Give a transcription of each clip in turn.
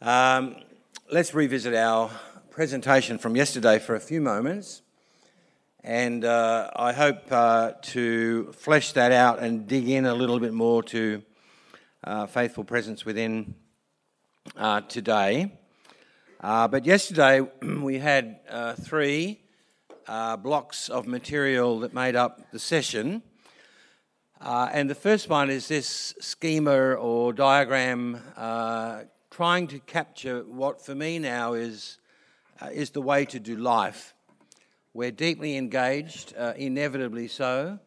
Um, let's revisit our presentation from yesterday for a few moments. And uh, I hope uh, to flesh that out and dig in a little bit more to uh, faithful presence within uh, today. Uh, but yesterday we had uh, three blocks of material that made up the session. and the first one is this schema or diagram trying to capture what for me now is, uh, is the way to do life. We're deeply engaged, uh, inevitably so,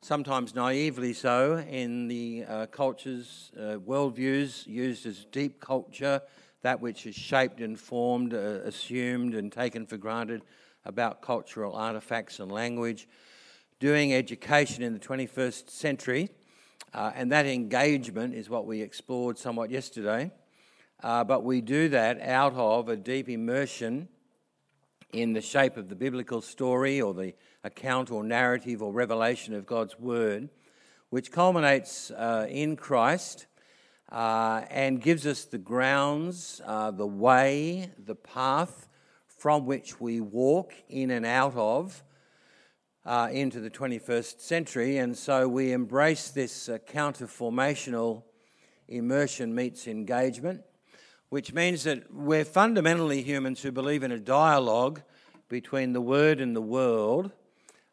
sometimes naively so, in the uh, cultures, uh, worldviews used as deep culture, that which is shaped and formed, uh, assumed, and taken for granted about cultural artifacts and language. Doing education in the 21st century, uh, and that engagement is what we explored somewhat yesterday. Uh, but we do that out of a deep immersion in the shape of the biblical story or the account or narrative or revelation of God's Word, which culminates uh, in Christ uh, and gives us the grounds, uh, the way, the path from which we walk in and out of. Uh, into the 21st century, and so we embrace this uh, counterformational immersion meets engagement which means that we're fundamentally humans who believe in a dialogue between the Word and the world,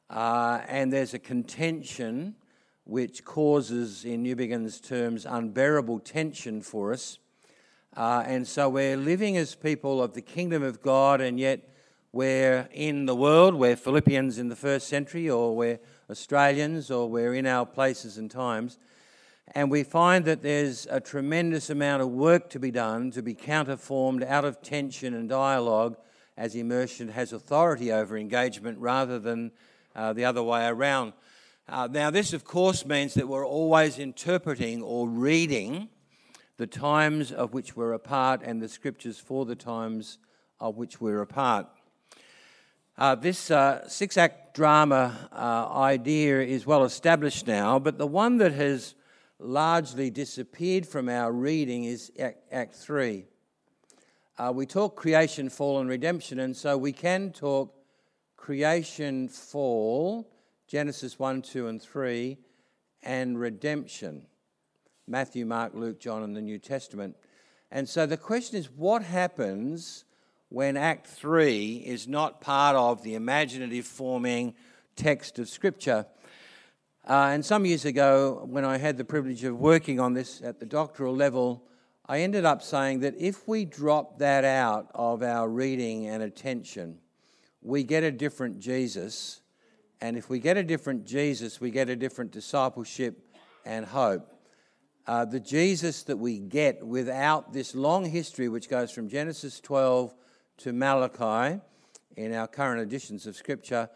uh, and there's a contention which causes, in Newbigin's terms, unbearable tension for us. Uh, and so we're living as people of the kingdom of God, and yet we're in the world, we're Philippians in the first century, or we're Australians, or we're in our places and times. And we find that there's a tremendous amount of work to be done to be counterformed out of tension and dialogue as immersion has authority over engagement rather than uh, the other way around. Uh, now, this of course means that we're always interpreting or reading the times of which we're apart and the scriptures for the times of which we're apart. Uh, this uh, six act drama uh, idea is well established now, but the one that has largely disappeared from our reading is Act, 3. Uh, we talk creation, fall, and redemption, and so we can talk creation, fall, Genesis 1, 2, and 3, and redemption, Matthew, Mark, Luke, John, and the New Testament. And so the question is what happens when Act 3 is not part of the imaginative forming text of Scripture? Uh, and some years ago, when I had the privilege of working on this at the doctoral level, I ended up saying that if we drop that out of our reading and attention, we get a different Jesus. And if we get a different Jesus, we get a different discipleship and hope. Uh, the Jesus that we get without this long history, which goes from Genesis 12 to Malachi in our current editions of Scripture,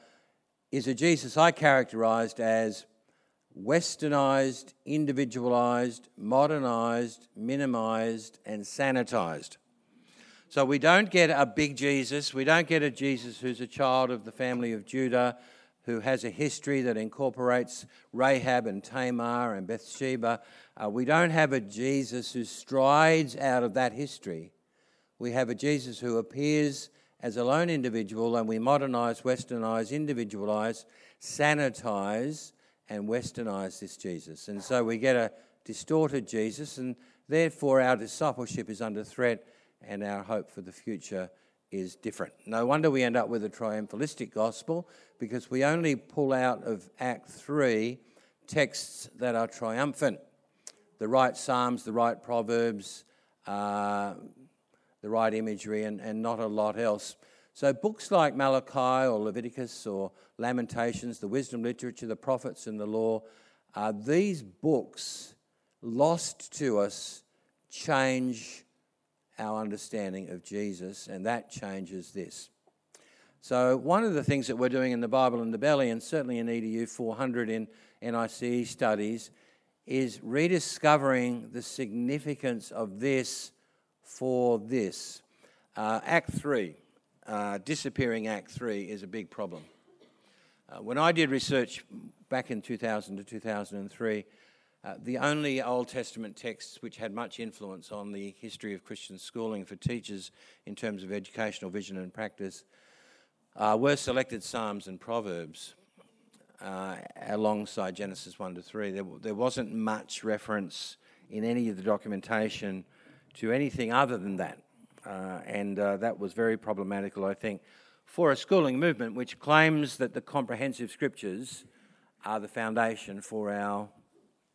is a Jesus I characterized as westernized, individualized, modernized, minimized, and sanitized. So we don't get a big Jesus. We don't get a Jesus who's a child of the family of Judah, who has a history that incorporates Rahab and Tamar and Bathsheba. Uh, we don't have a Jesus who strides out of that history. We have a Jesus who appears as a lone individual, and we modernize, westernize, individualize, sanitize, and westernize this Jesus. And so we get a distorted Jesus, and therefore our discipleship is under threat and our hope for the future is different. No wonder we end up with a triumphalistic gospel because we only pull out of Act 3 texts that are triumphant the right Psalms, the right Proverbs, uh, the right imagery, and, and not a lot else. So, books like Malachi or Leviticus or Lamentations, the wisdom literature, the prophets, and the law, uh, these books, lost to us, change our understanding of Jesus, and that changes this. So, one of the things that we're doing in the Bible in the Belly, and certainly in EDU 400 in NICE studies, is rediscovering the significance of this for this. Uh, Act 3 uh, disappearing Act 3 is a big problem. Uh, when I did research back in 2000 to 2003, uh, the only Old Testament texts which had much influence on the history of Christian schooling for teachers in terms of educational vision and practice uh, were selected Psalms and Proverbs uh, alongside Genesis 1 to 3. There, there wasn't much reference in any of the documentation to anything other than that. Uh, and uh, that was very problematical, I think, for a schooling movement which claims that the comprehensive scriptures are the foundation for our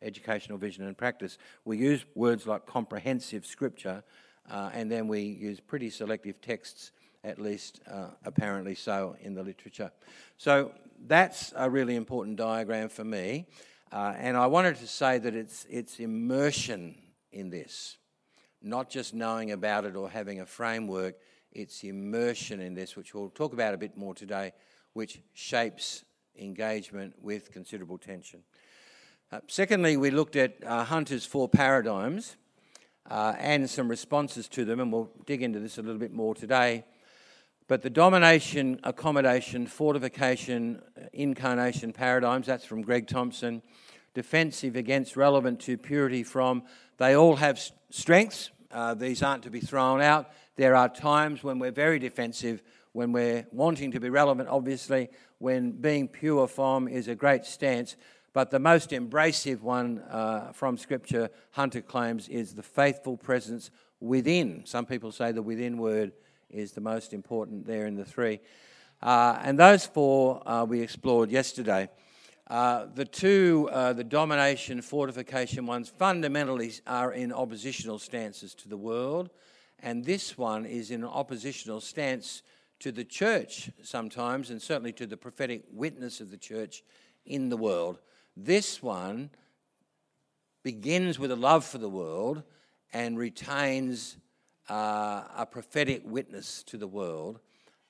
educational vision and practice. We use words like comprehensive scripture, uh, and then we use pretty selective texts, at least uh, apparently so in the literature. So that's a really important diagram for me. Uh, and I wanted to say that it's, it's immersion in this, not just knowing about it or having a framework, it's immersion in this, which we'll talk about a bit more today, which shapes engagement with considerable tension. Uh, secondly, we looked at uh, Hunter's four paradigms uh, and some responses to them, and we'll dig into this a little bit more today. But the domination, accommodation, fortification, uh, incarnation paradigms, that's from Greg Thompson. Defensive against, relevant to, purity from, they all have strengths. Uh, these aren't to be thrown out. There are times when we're very defensive, when we're wanting to be relevant, obviously, when being pure from is a great stance. But the most embracive one uh, from Scripture, Hunter claims, is the faithful presence within. Some people say the within word is the most important there in the three. Uh, and those four uh, we explored yesterday. Uh, the two, uh, the domination, fortification ones, fundamentally are in oppositional stances to the world, and this one is in an oppositional stance to the church sometimes, and certainly to the prophetic witness of the church in the world. This one begins with a love for the world and retains uh, a prophetic witness to the world.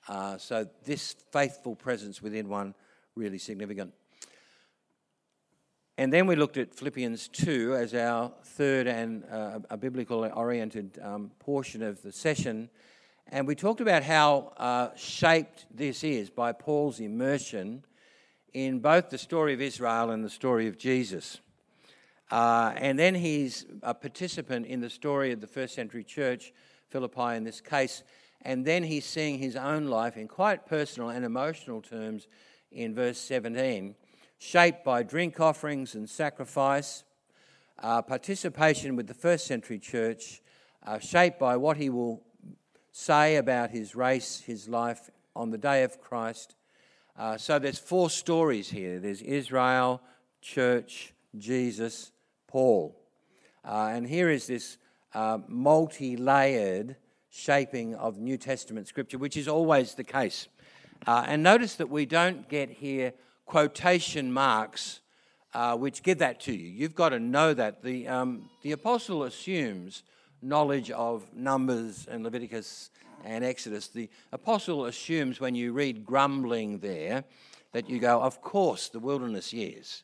Uh, so, this faithful presence within one really significant. And then we looked at Philippians 2 as our third and uh, a biblical oriented um, portion of the session. And we talked about how uh, shaped this is by Paul's immersion in both the story of Israel and the story of Jesus. Uh, and then he's a participant in the story of the first century church, Philippi in this case. And then he's seeing his own life in quite personal and emotional terms in verse 17 shaped by drink offerings and sacrifice, uh, participation with the first century church, uh, shaped by what he will say about his race, his life on the day of Christ. Uh, so there's four stories here there's Israel, church, Jesus, Paul. Uh, and here is this uh, multi layered shaping of New Testament scripture, which is always the case. Uh, and notice that we don't get here quotation marks uh, which give that to you. You've got to know that. The, um, the apostle assumes knowledge of Numbers and Leviticus and Exodus. The apostle assumes when you read grumbling there that you go, of course, the wilderness years.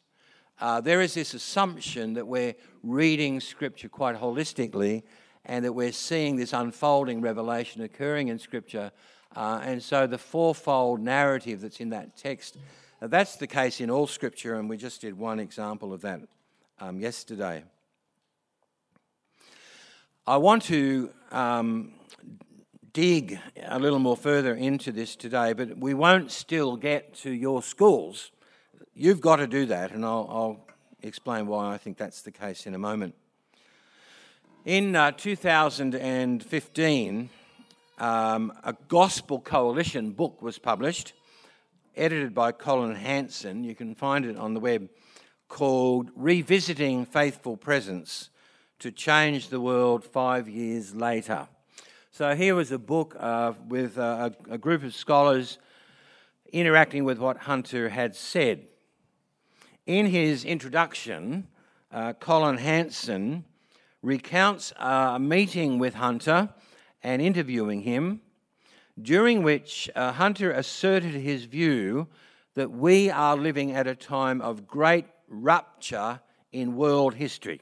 Uh, there is this assumption that we're reading Scripture quite holistically and that we're seeing this unfolding revelation occurring in Scripture. Uh, and so the fourfold narrative that's in that text now, that's the case in all Scripture, and we just did one example of that um, yesterday. I want to um, dig a little more further into this today, but we won't still get to your schools. You've got to do that, and I'll, I'll explain why I think that's the case in a moment. In uh, 2015, um, a Gospel Coalition book was published edited by Collin Hansen. You can find it on the web called Revisiting Faithful Presence to Change the World Five Years Later. So here was a book uh, with a, a, group of scholars interacting with what Hunter had said. In his introduction, uh, Collin Hansen recounts a meeting with Hunter and interviewing him during which uh, Hunter asserted his view that we are living at a time of great rupture in world history.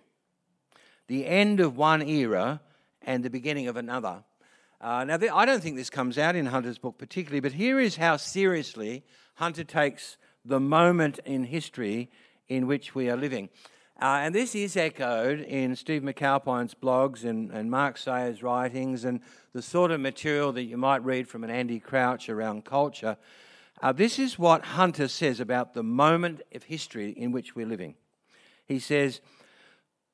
The end of one era and the beginning of another. Uh, now, I don't think this comes out in Hunter's book particularly, but here is how seriously Hunter takes the moment in history in which we are living. Uh, and this is echoed in Steve McAlpine's blogs and, and Mark Sayers' writings and the sort of material that you might read from an Andy Crouch around culture. Uh, this is what Hunter says about the moment of history in which we're living. He says,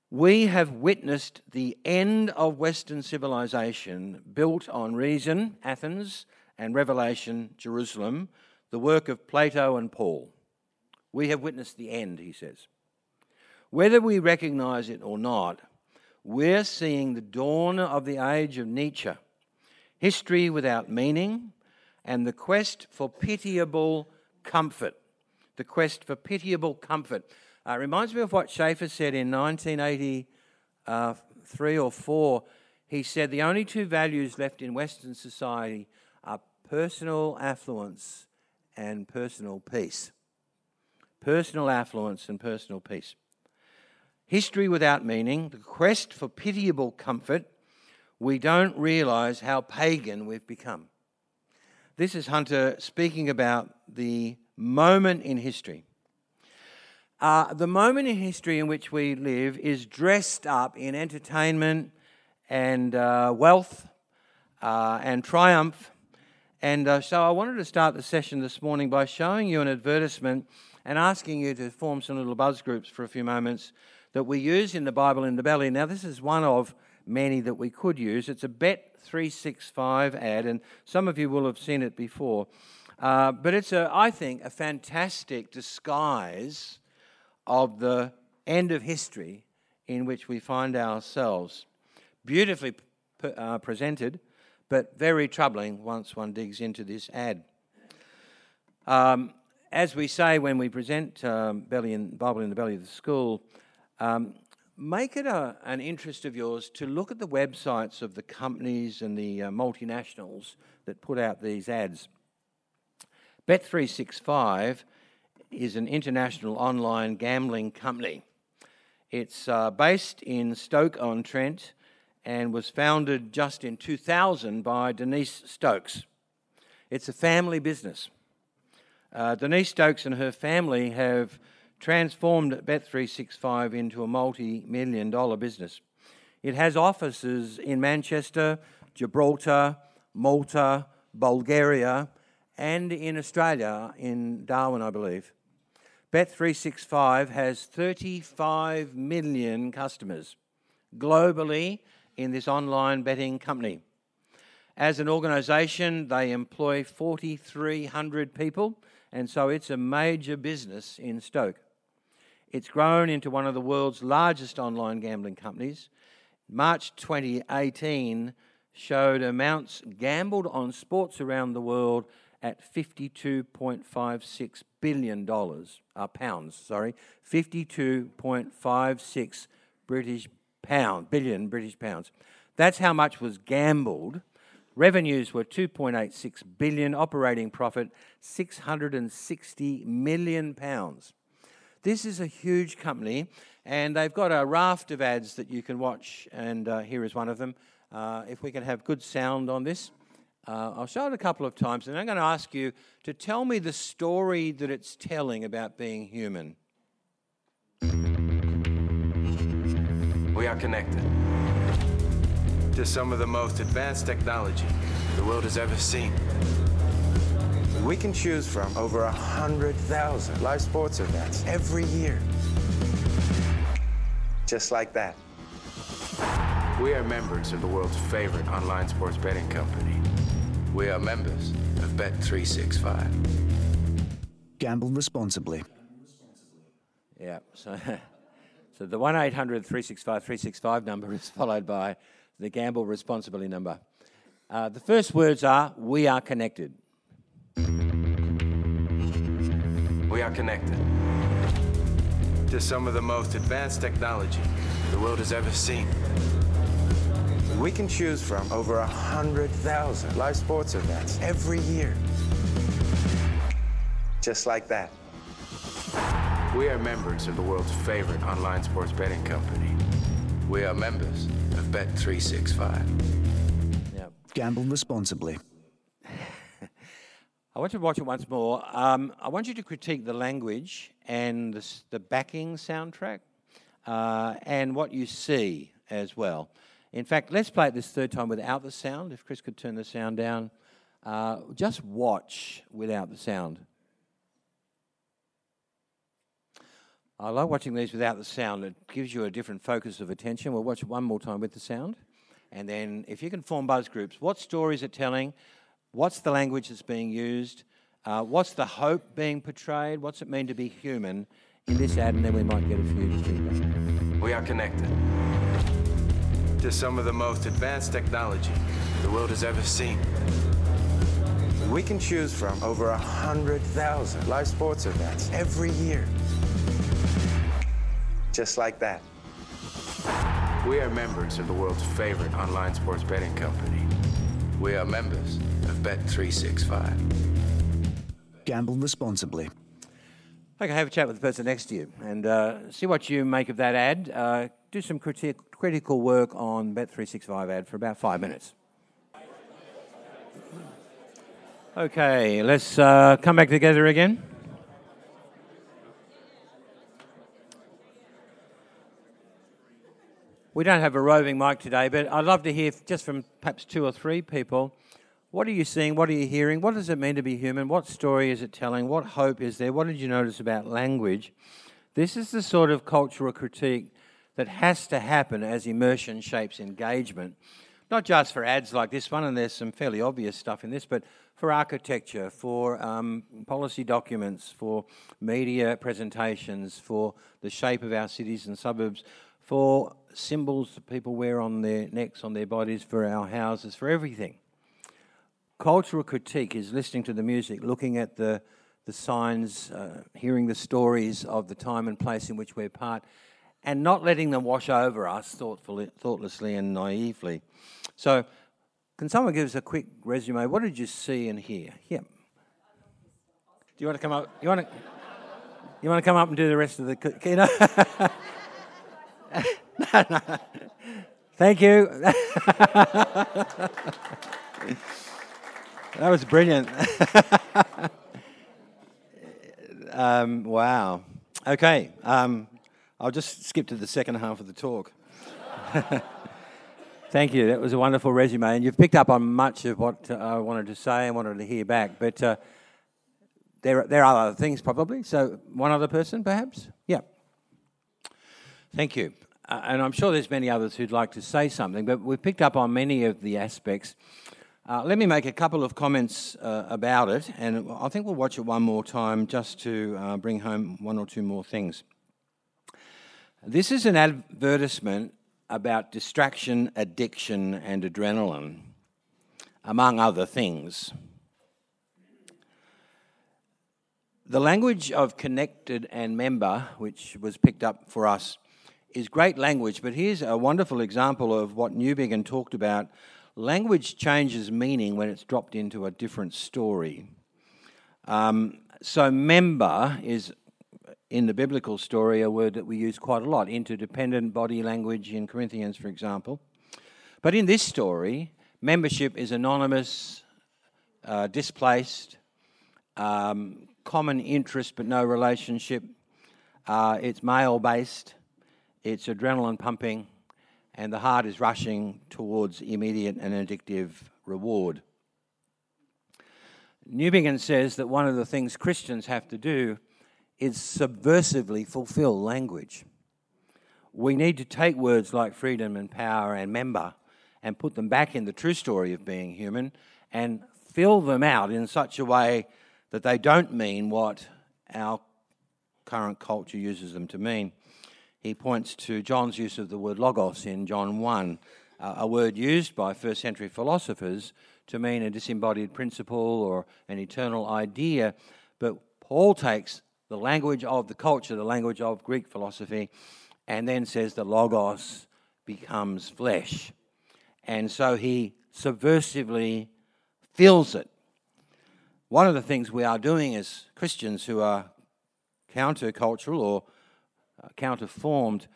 We have witnessed the end of Western civilization built on reason, Athens, and revelation, Jerusalem, the work of Plato and Paul. We have witnessed the end, he says. Whether we recognize it or not, we're seeing the dawn of the age of Nietzsche, history without meaning, and the quest for pitiable comfort. The quest for pitiable comfort. Uh, reminds me of what Schaeffer said in 1983 or 4. He said the only two values left in Western society are personal affluence and personal peace. Personal affluence and personal peace history without meaning, the quest for pitiable comfort, we don't realize how pagan we've become. This is Hunter speaking about the moment in history. Uh, the moment in history in which we live is dressed up in entertainment and uh, wealth uh, and triumph. And uh, so I wanted to start the session this morning by showing you an advertisement and asking you to form some little buzz groups for a few moments that we use in the Bible in the belly. Now, this is one of many that we could use. It's a Bet 365 ad, and some of you will have seen it before. Uh, but it's, a, I think, a fantastic disguise of the end of history in which we find ourselves. Beautifully p- uh, presented, but very troubling once one digs into this ad. Um, as we say when we present um, Belly in, Bible in the Belly of the School, um, make it a, an interest of yours to look at the websites of the companies and the uh, multinationals that put out these ads. Bet365 is an international online gambling company. It's uh, based in Stoke on Trent and was founded just in 2000 by Denise Stokes. It's a family business. Uh, Denise Stokes and her family have transformed Bet365 into a multi million dollar business. It has offices in Manchester, Gibraltar, Malta, Bulgaria, and in Australia, in Darwin, I believe. Bet365 has 35 million customers globally in this online betting company. As an organisation, they employ 4,300 people, and so it's a major business in Stoke. It's grown into one of the world's largest online gambling companies. March 2018 showed amounts gambled on sports around the world at 52.56 billion dollars, uh, pounds, sorry, 52.56 British pound, billion British pounds. That's how much was gambled. Revenues were 2.86 billion, operating profit 660 million pounds. This is a huge company, and they've got a raft of ads that you can watch, and uh, here is one of them. Uh, if we can have good sound on this. Uh, I'll show it a couple of times, and I'm going to ask you to tell me the story that it's telling about being human. We are connected to some of the most advanced technology the world has ever seen. We can choose from over 100,000 live sports events every year. Just like that. We are members of the world's favorite online sports betting company. We are members of Bet365. Gamble responsibly. Yeah, so, so the 1 800 365 365 number is followed by the Gamble Responsibly number. Uh, the first words are We are connected. We are connected to some of the most advanced technology the world has ever seen. We can choose from over 100,000 live sports events every year. Just like that. We are members of the world's favorite online sports betting company. We are members of Bet365. Yeah. Gamble responsibly. I want you to watch it once more. Um, I want you to critique the language and the, the backing soundtrack. uh, and what you see as well. In fact, let's play it this third time without the sound. If Chris could turn the sound down. Uh, just watch without the sound. I like watching these without the sound. It gives you a different focus of attention. We'll watch it one more time with the sound. And then, if you can form buzz groups, what story is it telling? What's the language that's being used? Uh, what's the hope being portrayed? What's it mean to be human in this ad? And then we might get a few feedback. We are connected to some of the most advanced technology the world has ever seen. We can choose from over 100,000 live sports events every year. Just like that. We are members of the world's favorite online sports betting company. We are members of Bet365. Gamble responsibly. Okay, have a chat with the person next to you and uh, see what you make of that ad. Uh, do some criti- critical work on Bet365 ad for about five minutes. Okay, let's uh, come back together again. We don't have a roving mic today, but I'd love to hear just from perhaps two or three people. What are you seeing? What are you hearing? What does it mean to be human? What story is it telling? What hope is there? What did you notice about language? This is the sort of cultural critique that has to happen as immersion shapes engagement. Not just for ads like this one, and there's some fairly obvious stuff in this, but for architecture, for um, policy documents, for media presentations, for the shape of our cities and suburbs, for symbols that people wear on their necks, on their bodies, for our houses, for everything. Cultural critique is listening to the music, looking at the, the signs, uh, hearing the stories of the time and place in which we're part, and not letting them wash over us thoughtfully, thoughtlessly and naively. So, can someone give us a quick resume? What did you see and hear? Yeah. Do you want to come up? You want to? You want to come up and do the rest of the? You know. no, no. Thank you. that was brilliant. um, wow. Okay. Um, I'll just skip to the second half of the talk. Thank you. That was a wonderful resume, and you've picked up on much of what uh, I wanted to say and wanted to hear back. But uh, there, there are other things probably. So, one other person, perhaps. Yeah. Thank you. Uh, and I'm sure there's many others who'd like to say something, but we've picked up on many of the aspects. Uh, let me make a couple of comments uh, about it, and I think we'll watch it one more time just to uh, bring home one or two more things. This is an advertisement about distraction, addiction, and adrenaline, among other things. The language of connected and member, which was picked up for us, is great language, but here's a wonderful example of what Newbigin talked about. Language changes meaning when it's dropped into a different story. Um, so, member is in the biblical story a word that we use quite a lot, interdependent body language in Corinthians, for example. But in this story, membership is anonymous, uh, displaced, um, common interest but no relationship. Uh, it's male based it's adrenaline pumping, and the heart is rushing towards immediate and addictive reward. Newbigin says that one of the things Christians have to do is subversively fulfill language. We need to take words like freedom and power and member and put them back in the true story of being human and fill them out in such a way that they don't mean what our current culture uses them to mean he points to John's use of the word logos in John 1, uh, a word used by first century philosophers to mean a disembodied principle or an eternal idea. But Paul takes the language of the culture, the language of Greek philosophy, and then says the logos becomes flesh. And so he subversively fills it. One of the things we are doing as Christians who are countercultural or counterformed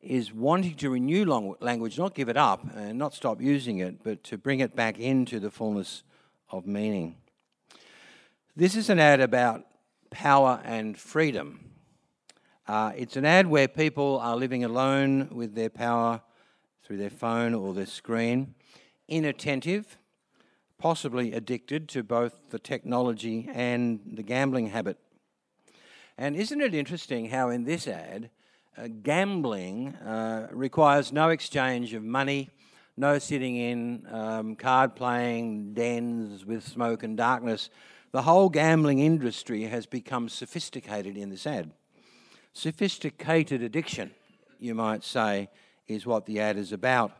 is wanting to renew language, not give it up and not stop using it, but to bring it back into the fullness of meaning. This is an ad about power and freedom. Uh, it's an ad where people are living alone with their power through their phone or their screen, inattentive, possibly addicted to both the technology and the gambling habit. And isn't it interesting how in this ad, uh, gambling uh, requires no exchange of money, no sitting in um, card playing dens with smoke and darkness. The whole gambling industry has become sophisticated in this ad. Sophisticated addiction, you might say, is what the ad is about.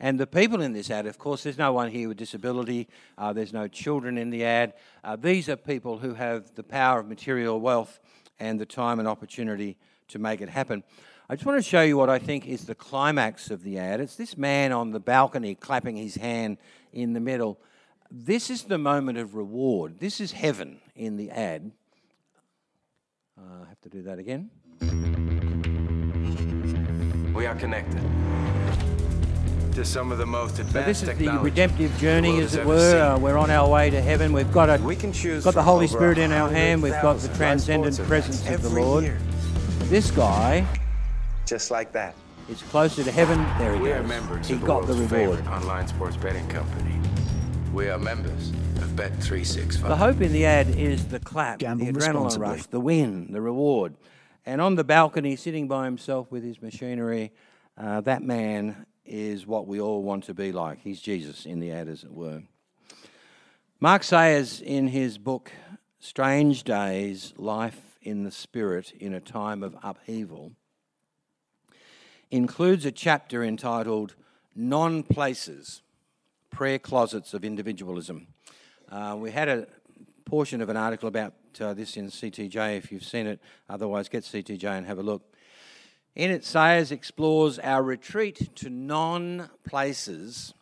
And the people in this ad, of course, there's no one here with disability, uh, there's no children in the ad. Uh, these are people who have the power of material wealth and the time and opportunity to make it happen. I just want to show you what I think is the climax of the ad. It's this man on the balcony clapping his hand in the middle. This is the moment of reward. This is heaven in the ad. Uh, I have to do that again. We are connected to some of the most So advanced this is the redemptive journey, world as it were. Uh, we're on our way to heaven. We've got a, We can choose got the Holy Spirit in our hand. We've got the transcendent presence of the Lord. year. This guy Just like that. is closer to heaven. There he We are goes. members He of the got the reward. online sports betting company. We are members of Bet365. The hope in the ad is the clap, Gamble the adrenaline rush, the win, the reward. And on the balcony, sitting by himself with his machinery, uh, that man is what we all want to be like. He's Jesus in the ad, as it were. Mark Sayers, in his book Strange Days Life in the Spirit in a Time of Upheaval, includes a chapter entitled Non Places Prayer Closets of Individualism. Uh, we had a portion of an article about uh, this in CTJ if you've seen it. Otherwise, get CTJ and have a look. In it, Sayers explores our retreat to non places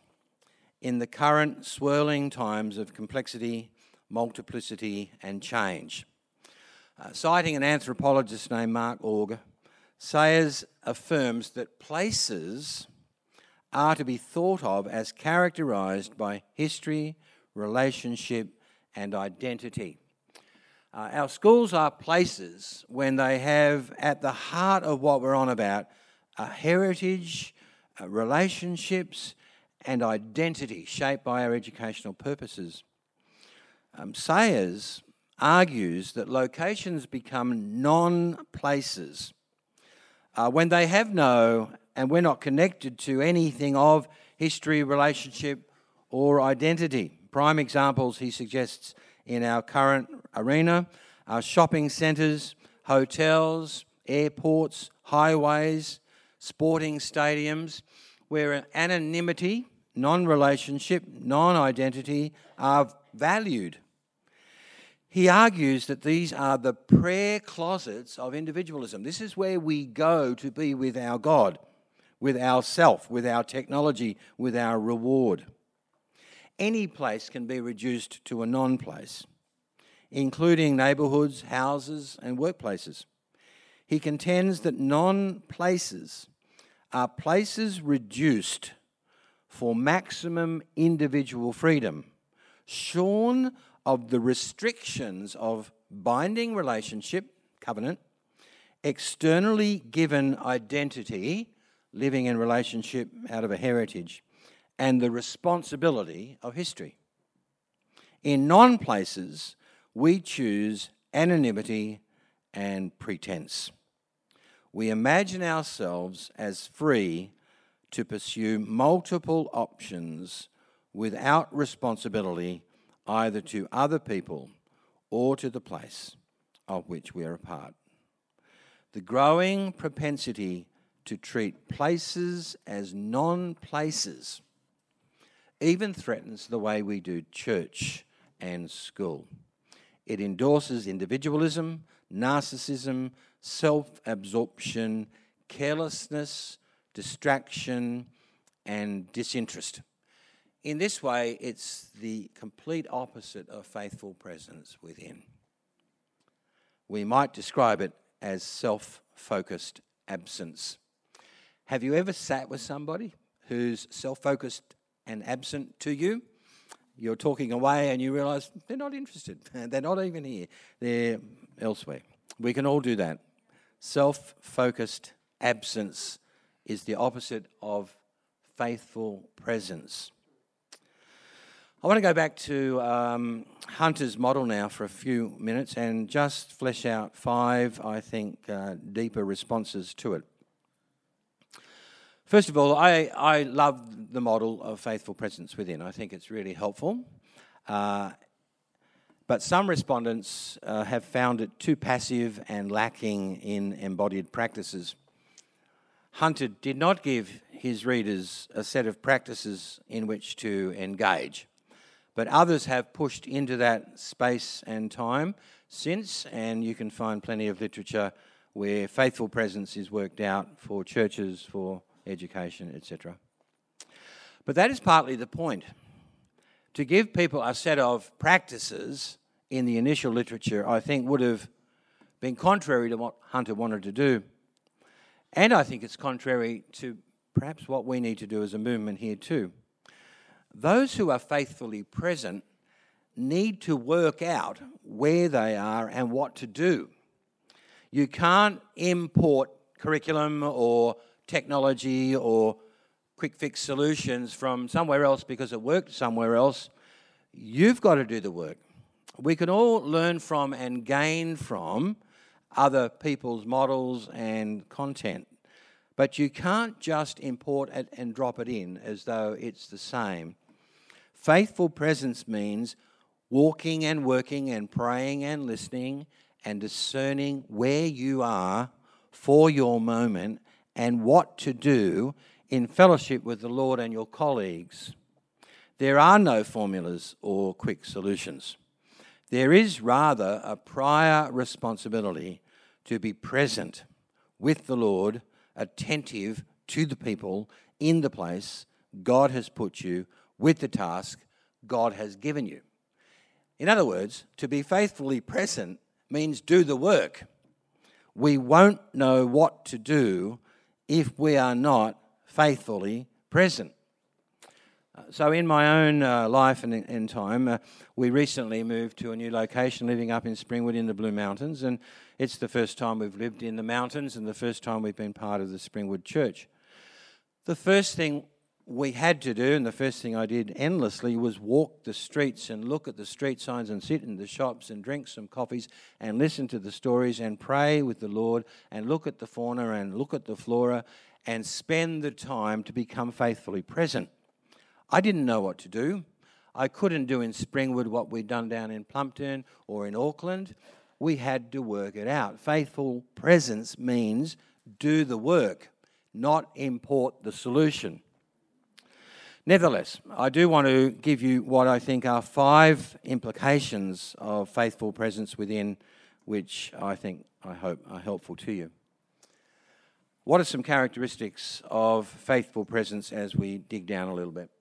in the current swirling times of complexity, multiplicity, and change. Uh, citing an anthropologist named Marc Augé, Sayers affirms that places are to be thought of as characterized by history, relationship, and identity. Uh, our schools are places when they have at the heart of what we're on about a heritage, uh, relationships, and identity shaped by our educational purposes. Um, Sayers argues that locations become non places uh, when they have no and we're not connected to anything of history, relationship, or identity. Prime examples he suggests in our current arena our shopping centres, hotels, airports, highways, sporting stadiums, where anonymity, non relationship, non identity are valued. He argues that these are the prayer closets of individualism. This is where we go to be with our God, with ourself, with our technology, with our reward. Any place can be reduced to a non place, including neighbourhoods, houses, and workplaces. He contends that non places are places reduced for maximum individual freedom, shorn of the restrictions of binding relationship, covenant, externally given identity, living in relationship out of a heritage, and the responsibility of history. In non places, we choose anonymity and pretense. We imagine ourselves as free to pursue multiple options without responsibility either to other people or to the place of which we are a part. The growing propensity to treat places as non places even threatens the way we do church and school. It endorses individualism, narcissism, self absorption, carelessness, distraction, and disinterest. In this way, it's the complete opposite of faithful presence within. We might describe it as self focused absence. Have you ever sat with somebody who's self focused and absent to you? You're talking away and you realize they're not interested. They're not even here. They're elsewhere. We can all do that. self focused absence is the opposite of faithful presence. I want to go back to um, Hunter's model now for a few minutes and just flesh out five, I think, uh, deeper responses to it. First of all, I, I love the model of faithful presence within. I think it's really helpful. Uh, but some respondents uh, have found it too passive and lacking in embodied practices. Hunter did not give his readers a set of practices in which to engage, but others have pushed into that space and time since, and you can find plenty of literature where faithful presence is worked out for churches, for education, etc. But that is partly the point. To give people a set of practices in the initial literature, I think, would have been contrary to what Hunter wanted to do. And I think it's contrary to perhaps what we need to do as a movement here, too. Those who are faithfully present need to work out where they are and what to do. You can't import curriculum or technology or quick fix solutions from somewhere else because it worked somewhere else. You've got to do the work we can all learn from and gain from other people's models and content. But you can't just import it and drop it in as though it's the same. Faithful presence means walking and working and praying and listening and discerning where you are for your moment and what to do in fellowship with the Lord and your colleagues. There are no formulas or quick solutions. There is rather a prior responsibility to be present with the Lord, attentive to the people in the place God has put you with the task God has given you. In other words, to be faithfully present means do the work. We won't know what to do if we are not faithfully present. So, in my own uh, life and in time, uh, we recently moved to a new location, living up in Springwood in the Blue Mountains, and it's the first time we've lived in the mountains and the first time we've been part of the Springwood Church. The first thing we had to do, and the first thing I did endlessly, was walk the streets and look at the street signs and sit in the shops and drink some coffees and listen to the stories and pray with the Lord and look at the fauna and look at the flora and spend the time to become faithfully present. I didn't know what to do. I couldn't do in Springwood what we'd done down in Plumpton or in Auckland. We had to work it out. Faithful presence means do the work, not import the solution. Nevertheless, I do want to give you what I think are five implications of faithful presence within, which I think, I hope, are helpful to you. What are some characteristics of faithful presence as we dig down a little bit?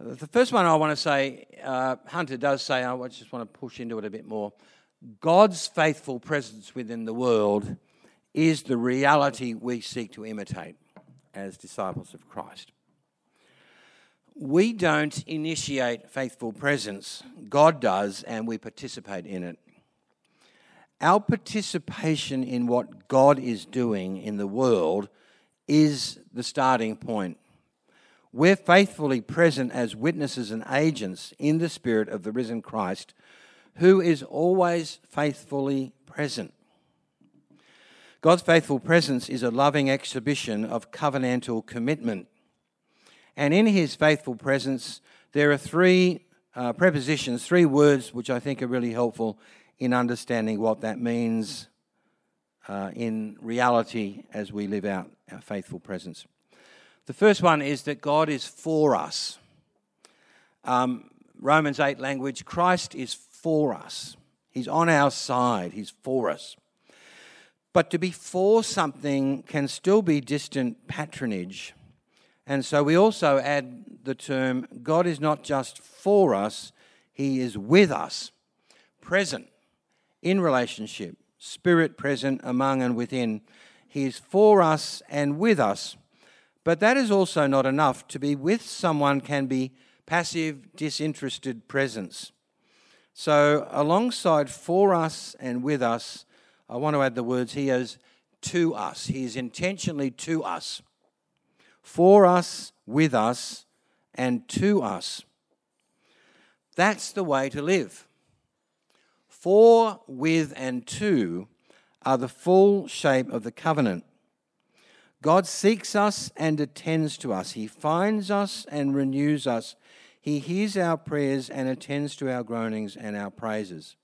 The first one I want to say, uh, Hunter does say, I just want to push into it a bit more. God's faithful presence within the world is the reality we seek to imitate as disciples of Christ. We don't initiate faithful presence, God does, and we participate in it. Our participation in what God is doing in the world is the starting point. We're faithfully present as witnesses and agents in the Spirit of the risen Christ, who is always faithfully present. God's faithful presence is a loving exhibition of covenantal commitment. And in his faithful presence, there are three uh, prepositions, three words which I think are really helpful in understanding what that means uh, in reality as we live out our faithful presence. The first one is that God is for us. Um, Romans 8 language Christ is for us, He's on our side, He's for us. But to be for something can still be distant patronage. And so we also add the term God is not just for us, He is with us, present, in relationship, spirit present among and within. He is for us and with us but that is also not enough. To be with someone can be passive, disinterested presence. So, alongside for us and with us I want to add the words He is to us. He is intentionally to us, for us, with us, and to us. That's the way to live. For, with, and to are the full shape of the covenant. God seeks us and attends to us. He finds us and renews us. He hears our prayers and attends to our groanings and our praises.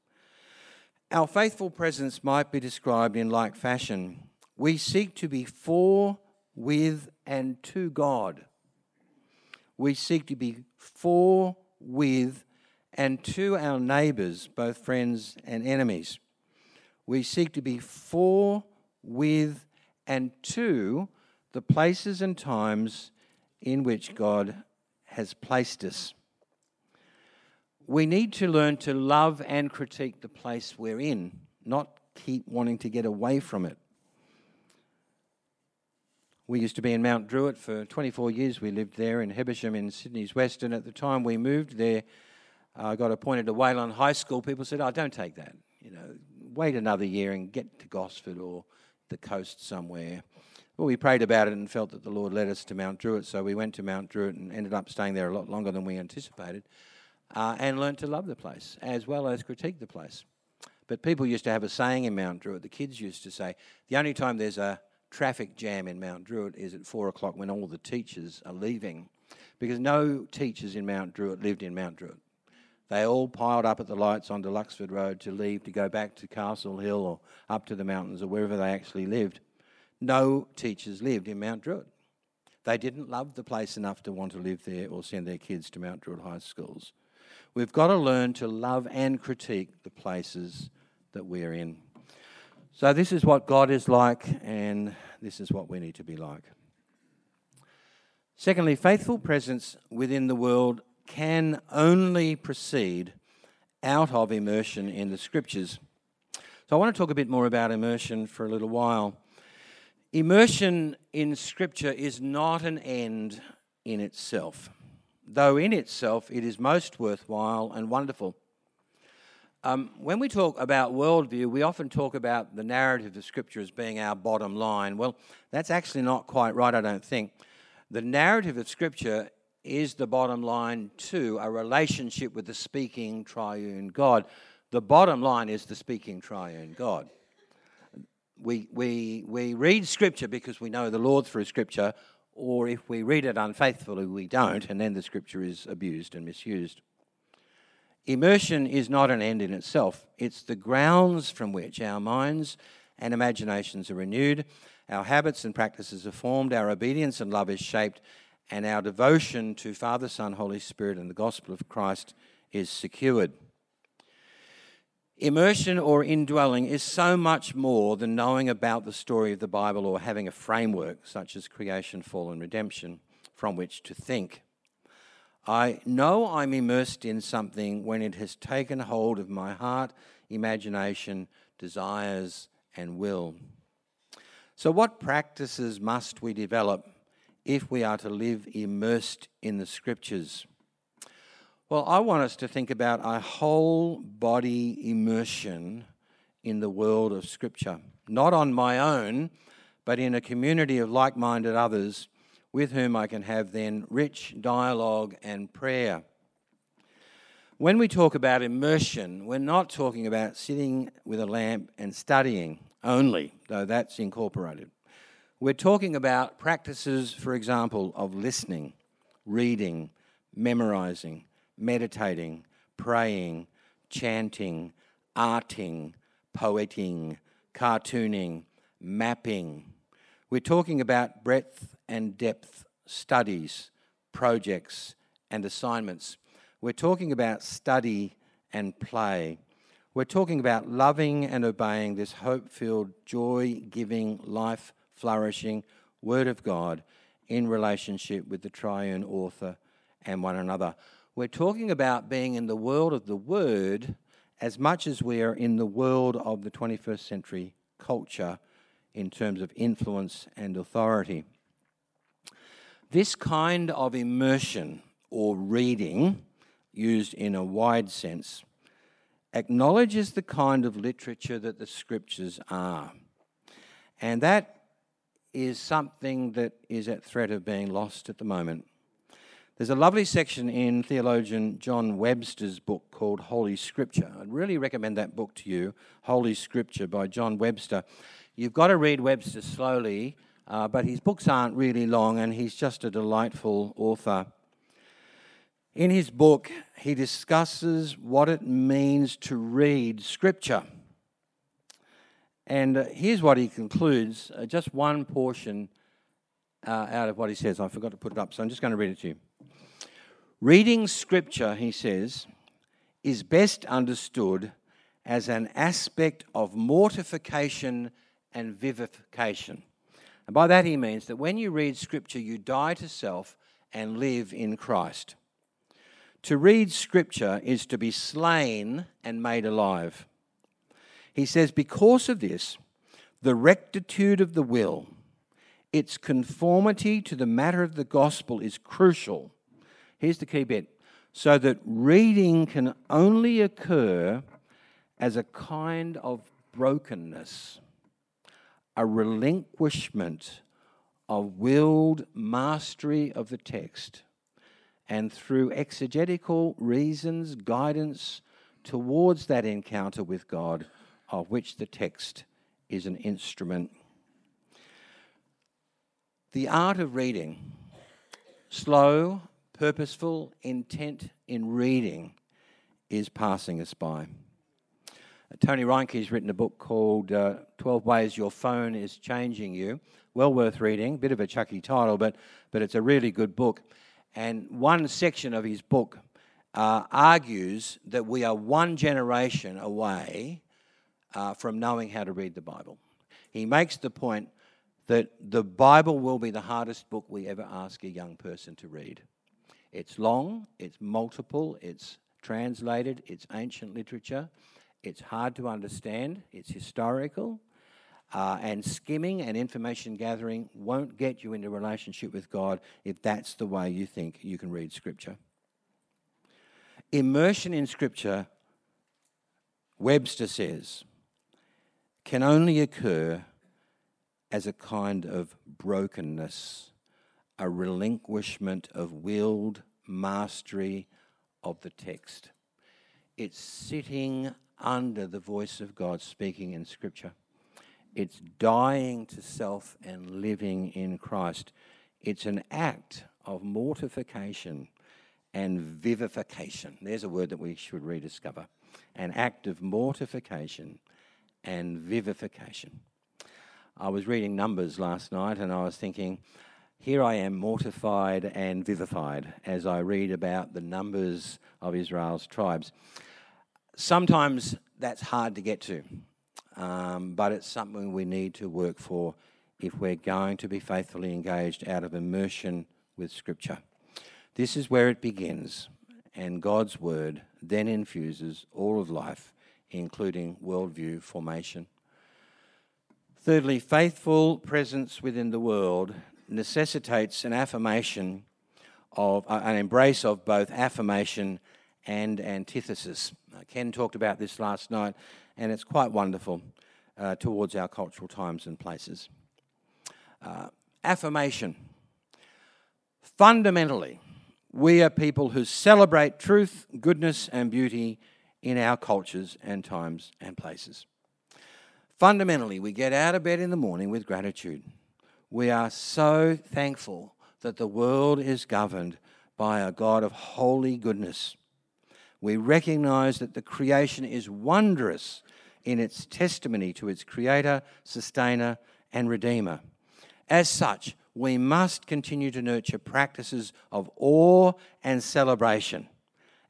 Our faithful presence might be described in like fashion. We seek to be for, with, and to God. We seek to be for, with, and to our neighbours, both friends and enemies. We seek to be for, with, and to the places and times in which God has placed us. We need to learn to love and critique the place we're in, not keep wanting to get away from it. We used to be in Mount Druitt for 24 years. We lived there in Hebersham in Sydney's West, and at the time we moved there, I got appointed to Wayland High School. People said, "Oh, don't take that. You know, wait another year and get to Gosford or the coast somewhere." Well, we prayed about it and felt that the Lord led us to Mount Druitt, so we went to Mount Druitt and ended up staying there a lot longer than we anticipated, uh, and learned to love the place as well as critique the place. But people used to have a saying in Mount Druitt. The kids used to say, "The only time there's a traffic jam in Mount Druitt is at four o'clock when all the teachers are leaving, because no teachers in Mount Druitt lived in Mount Druitt." They all piled up at the lights on Luxford Road to leave to go back to Castle Hill or up to the mountains or wherever they actually lived. No teachers lived in Mount Druitt. They didn't love the place enough to want to live there or send their kids to Mount Druitt High Schools. We've got to learn to love and critique the places that we're in. So, this is what God is like, and this is what we need to be like. Secondly, faithful presence within the world can only proceed out of immersion in the scriptures. So I want to talk a bit more about immersion for a little while. Immersion in scripture is not an end in itself, though in itself it is most worthwhile and wonderful. Um, when we talk about worldview, we often talk about the narrative of Scripture as being our bottom line. Well, that's actually not quite right, I don't think. The narrative of Scripture is the bottom line to a relationship with the speaking triune God. The bottom line is the speaking triune God. We, we, we read Scripture because we know the Lord through Scripture, or if we read it unfaithfully, we don't, and then the Scripture is abused and misused. Immersion is not an end in itself, it's the grounds from which our minds and imaginations are renewed, our habits and practices are formed, our obedience and love is shaped, and our devotion to Father, Son, Holy Spirit, and the gospel of Christ is secured. Immersion or indwelling is so much more than knowing about the story of the Bible or having a framework such as creation, fall, and redemption from which to think. I know I'm immersed in something when it has taken hold of my heart, imagination, desires, and will. So, what practices must we develop if we are to live immersed in the scriptures? Well, I want us to think about a whole body immersion in the world of scripture, not on my own, but in a community of like minded others with whom I can have then rich dialogue and prayer. When we talk about immersion, we're not talking about sitting with a lamp and studying only, though that's incorporated. We're talking about practices, for example, of listening, reading, memorizing, meditating, praying, chanting, arting, poeting, cartooning, mapping. We're talking about breadth and depth studies, projects, and assignments. We're talking about study and play. We're talking about loving and obeying this hope filled, joy giving life flourishing Word of God in relationship with the triune author and one another. We're talking about being in the world of the Word as much as we are in the world of the 21st century culture in terms of influence and authority. This kind of immersion or reading, used in a wide sense, acknowledges the kind of literature that the scriptures are. And that is something that is at threat of being lost at the moment. There's a lovely section in theologian John Webster's book called Holy Scripture. I'd really recommend that book to you, Holy Scripture by John Webster. You've got to read Webster slowly, uh, but his books aren't really long, and he's just a delightful author. In his book, he discusses what it means to read Scripture. And uh, here's what he concludes uh, just one portion uh, out of what he says. I forgot to put it up, so I'm just going to read it to you. Reading Scripture, he says, is best understood as an aspect of mortification and vivification. And by that he means that when you read Scripture, you die to self and live in Christ. To read Scripture is to be slain and made alive. He says, because of this, the rectitude of the will, its conformity to the matter of the gospel is crucial. Here's the key bit so that reading can only occur as a kind of brokenness, a relinquishment of willed mastery of the text, and through exegetical reasons, guidance towards that encounter with God of which the text is an instrument. The art of reading, slow, purposeful intent in reading, is passing us by. Tony Reinke's written a book called uh, 12 Ways Your Phone is Changing You. Well worth reading, bit of a chucky title, but, but it's a really good book. And one section of his book uh, argues that we are one generation away uh, from knowing how to read the Bible. He makes the point that the Bible will be the hardest book we ever ask a young person to read. It's long, it's multiple, it's translated, it's ancient literature, it's hard to understand, it's historical, uh, and skimming and information gathering won't get you into relationship with God if that's the way you think you can read Scripture. Immersion in Scripture, Webster says, can only occur as a kind of brokenness, a relinquishment of willed mastery of the text. It's sitting under the voice of God speaking in Scripture. It's dying to self and living in Christ. It's an act of mortification and vivification. There's a word that we should rediscover. An act of mortification and vivification. I was reading Numbers last night and I was thinking, here I am mortified and vivified as I read about the numbers of Israel's tribes. Sometimes that's hard to get to, um, but it's something we need to work for if we're going to be faithfully engaged out of immersion with Scripture. This is where it begins, and God's Word then infuses all of life including worldview formation. Thirdly, faithful presence within the world necessitates an affirmation of uh, an embrace of both affirmation and antithesis. Uh, Ken talked about this last night, and it's quite wonderful uh, towards our cultural times and places. Uh, affirmation. Fundamentally, we are people who celebrate truth, goodness, and beauty in our cultures and times and places. Fundamentally, we get out of bed in the morning with gratitude. We are so thankful that the world is governed by a God of holy goodness. We recognize that the creation is wondrous in its testimony to its creator, sustainer, and redeemer. As such, we must continue to nurture practices of awe and celebration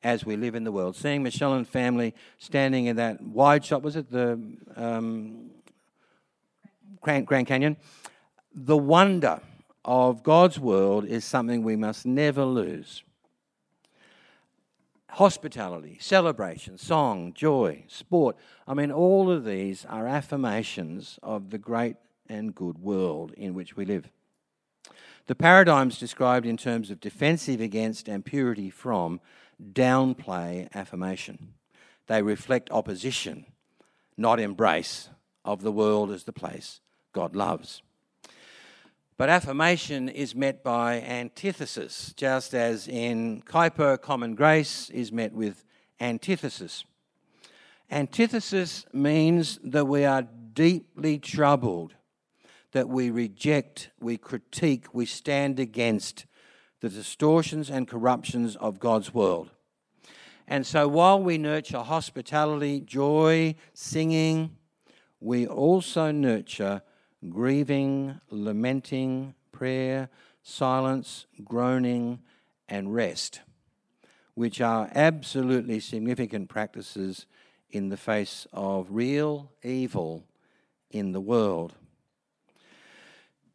as we live in the world. Seeing Michelle and family standing in that wide shot, was it the um, Grand Canyon? The wonder of God's world is something we must never lose. Hospitality, celebration, song, joy, sport. I mean, all of these are affirmations of the great and good world in which we live. The paradigms described in terms of defensive against and purity from downplay affirmation. They reflect opposition, not embrace of the world as the place God loves. But affirmation is met by antithesis, just as in Kuyper, common grace is met with antithesis. Antithesis means that we are deeply troubled, that we reject, we critique, we stand against the distortions and corruptions of God's world. And so while we nurture hospitality, joy, singing, we also nurture grieving, lamenting, prayer, silence, groaning, and rest, which are absolutely significant practices in the face of real evil in the world.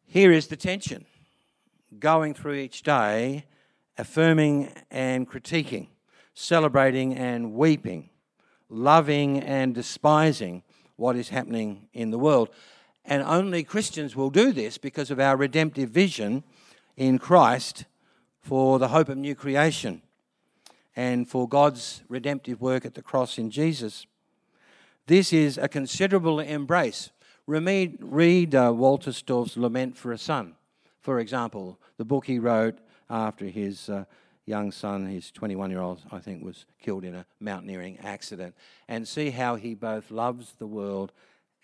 Here is the tension going through each day, affirming and critiquing, celebrating and weeping, loving and despising what is happening in the world. And only Christians will do this because of our redemptive vision in Christ for the hope of new creation and for God's redemptive work at the cross in Jesus. This is a considerable embrace. Read, read uh, Wolterstorff's Lament for a Son, for example, the book he wrote after his uh, young son, his 21 year old, I think, was killed in a mountaineering accident, and see how he both loves the world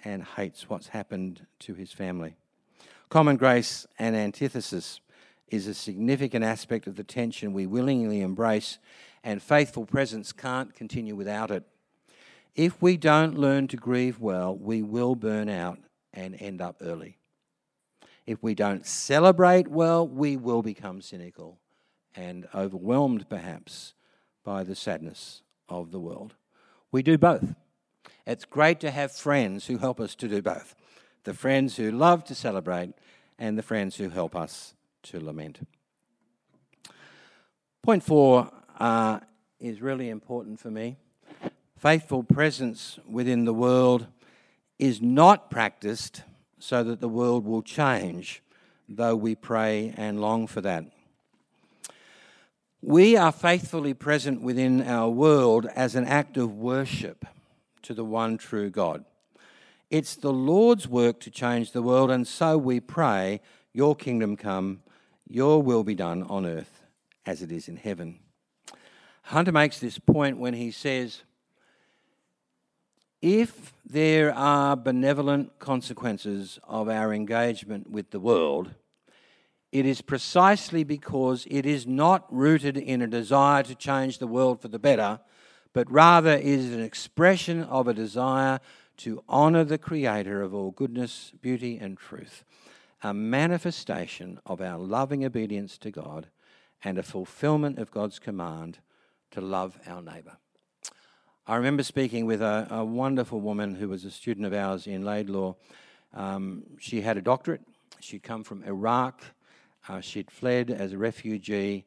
and hates what's happened to his family. Common grace and antithesis is a significant aspect of the tension we willingly embrace, and faithful presence can't continue without it. If we don't learn to grieve well, we will burn out and end up early. If we don't celebrate well, we will become cynical and overwhelmed perhaps by the sadness of the world. We do both. It's great to have friends who help us to do both the friends who love to celebrate and the friends who help us to lament. Point four uh, is really important for me. Faithful presence within the world is not practiced so that the world will change, though we pray and long for that. We are faithfully present within our world as an act of worship to the one true God. It's the Lord's work to change the world, and so we pray, Your kingdom come, Your will be done on earth as it is in heaven. Hunter makes this point when he says, if there are benevolent consequences of our engagement with the world, it is precisely because it is not rooted in a desire to change the world for the better, but rather is an expression of a desire to honour the Creator of all goodness, beauty, and truth, a manifestation of our loving obedience to God and a fulfilment of God's command to love our neighbour. I remember speaking with a, a, wonderful woman who was a student of ours in Laidlaw. Um, she had a doctorate. She'd come from Iraq. Uh, she'd fled as a refugee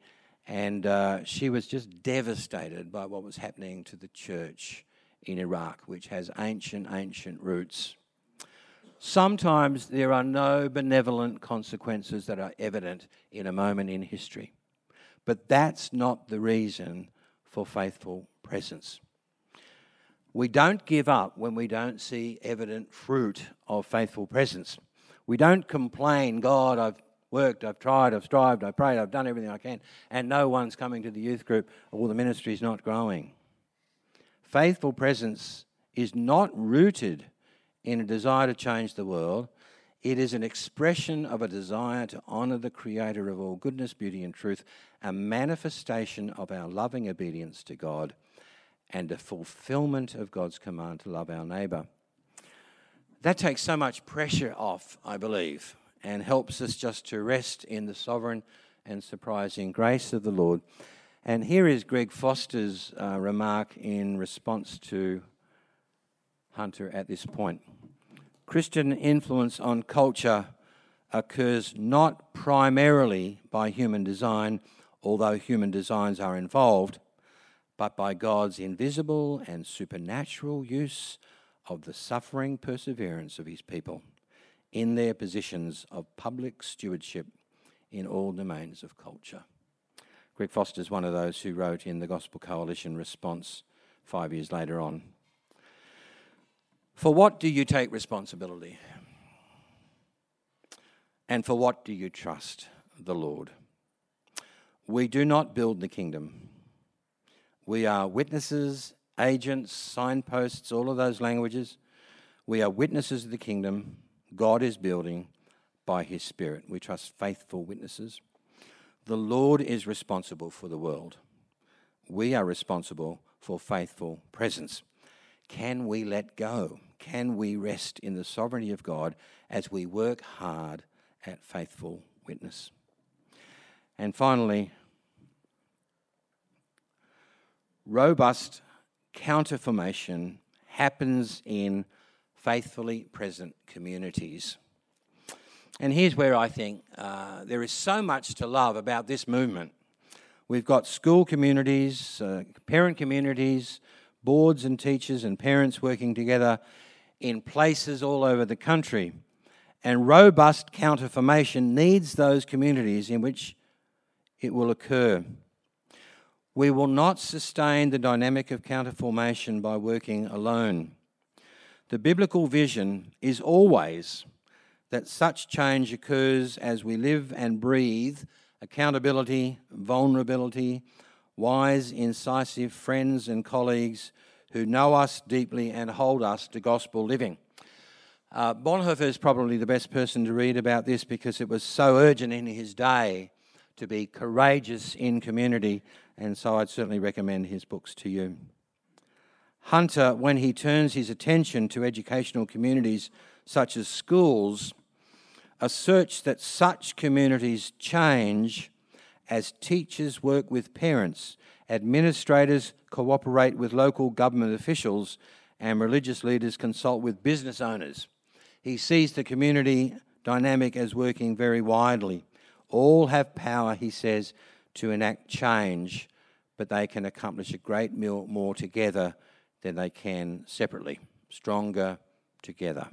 and uh, she was just devastated by what was happening to the church in Iraq, which has ancient, ancient roots. Sometimes there are no benevolent consequences that are evident in a moment in history. But that's not the reason for faithful presence. We don't give up when we don't see evident fruit of faithful presence. We don't complain, God, I've worked, I've tried, I've strived, I've prayed, I've done everything I can, and no one's coming to the youth group or the ministry's not growing. Faithful presence is not rooted in a desire to change the world. It is an expression of a desire to honour the Creator of all goodness, beauty, and truth, a manifestation of our loving obedience to God, and a fulfilment of God's command to love our neighbour. That takes so much pressure off, I believe, and helps us just to rest in the sovereign and surprising grace of the Lord. And here is Greg Forster's uh, remark in response to Hunter at this point. Christian influence on culture occurs not primarily by human design, although human designs are involved, but by God's invisible and supernatural use of the suffering perseverance of his people in their positions of public stewardship in all domains of culture. Greg Forster is one of those who wrote in the Gospel Coalition response five years later on. For what do you take responsibility? And for what do you trust the Lord? We do not build the kingdom. We are witnesses, agents, signposts, all of those languages. We are witnesses of the kingdom God is building by his Spirit. We trust faithful witnesses. The Lord is responsible for the world. We are responsible for faithful presence. Can we let go? Can we rest in the sovereignty of God as we work hard at faithful witness? And finally, robust counterformation happens in faithfully present communities. And here's where I think uh, there is so much to love about this movement. We've got school communities, uh, parent communities, boards and teachers and parents working together in places all over the country. And robust counterformation needs those communities in which it will occur. We will not sustain the dynamic of counterformation by working alone. The biblical vision is always that such change occurs as we live and breathe accountability, vulnerability, wise, incisive friends and colleagues who know us deeply and hold us to gospel living. Uh, Bonhoeffer is probably the best person to read about this because it was so urgent in his day to be courageous in community, and so I'd certainly recommend his books to you. Hunter, when he turns his attention to educational communities such as schools, asserts that such communities change as teachers work with parents, administrators cooperate with local government officials, and religious leaders consult with business owners. He sees the community dynamic as working very widely. All have power, he says, to enact change, but they can accomplish a great deal more together than they can separately. Stronger together.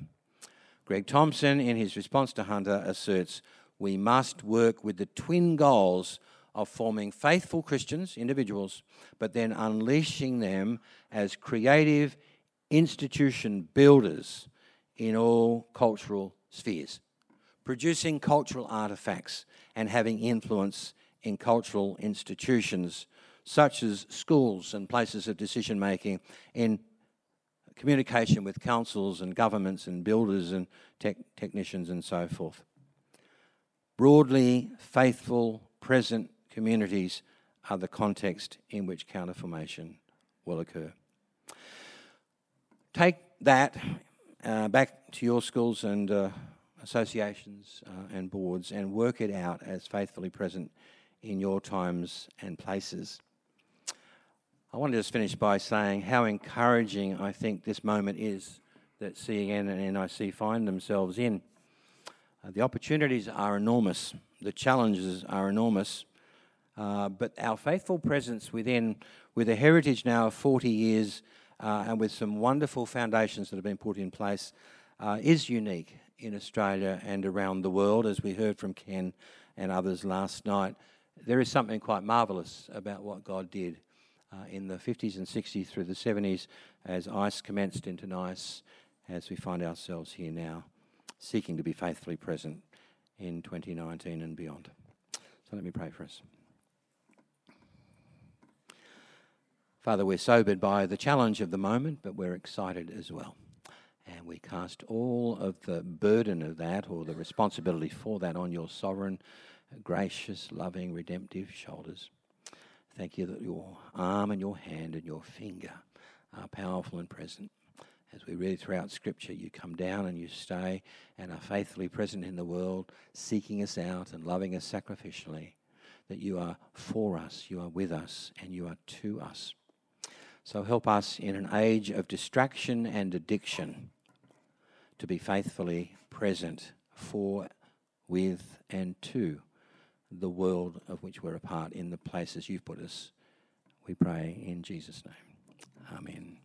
Greg Thompson, in his response to Hunter, asserts we must work with the twin goals of forming faithful Christians, individuals, but then unleashing them as creative institution builders in all cultural spheres, producing cultural artifacts and having influence in cultural institutions such as schools and places of decision making in communication with councils and governments and builders and tech, technicians and so forth. Broadly faithful, present communities are the context in which counterformation will occur. Take that uh, back to your schools and uh, associations uh, and boards and work it out as faithfully present in your times and places. I want to just finish by saying how encouraging I think this moment is that CEN and NIC find themselves in. Uh, the opportunities are enormous, the challenges are enormous, uh, but our faithful presence within, with a heritage now of 40 years uh, and with some wonderful foundations that have been put in place, uh, is unique in Australia and around the world, as we heard from Ken and others last night. There is something quite marvellous about what God did uh, in the 50s and 60s through the 70s as ICE commenced into NICE, as we find ourselves here now, seeking to be faithfully present in 2019 and beyond. So let me pray for us. Father, we're sobered by the challenge of the moment, but we're excited as well. And we cast all of the burden of that or the responsibility for that on your sovereign, gracious, loving, redemptive shoulders. Thank you that your arm and your hand and your finger are powerful and present. As we read throughout Scripture, you come down and you stay and are faithfully present in the world, seeking us out and loving us sacrificially. That you are for us, you are with us, and you are to us. So help us in an age of distraction and addiction to be faithfully present for, with, and to the world of which we're a part in the places you've put us. We pray in Jesus' name. Amen.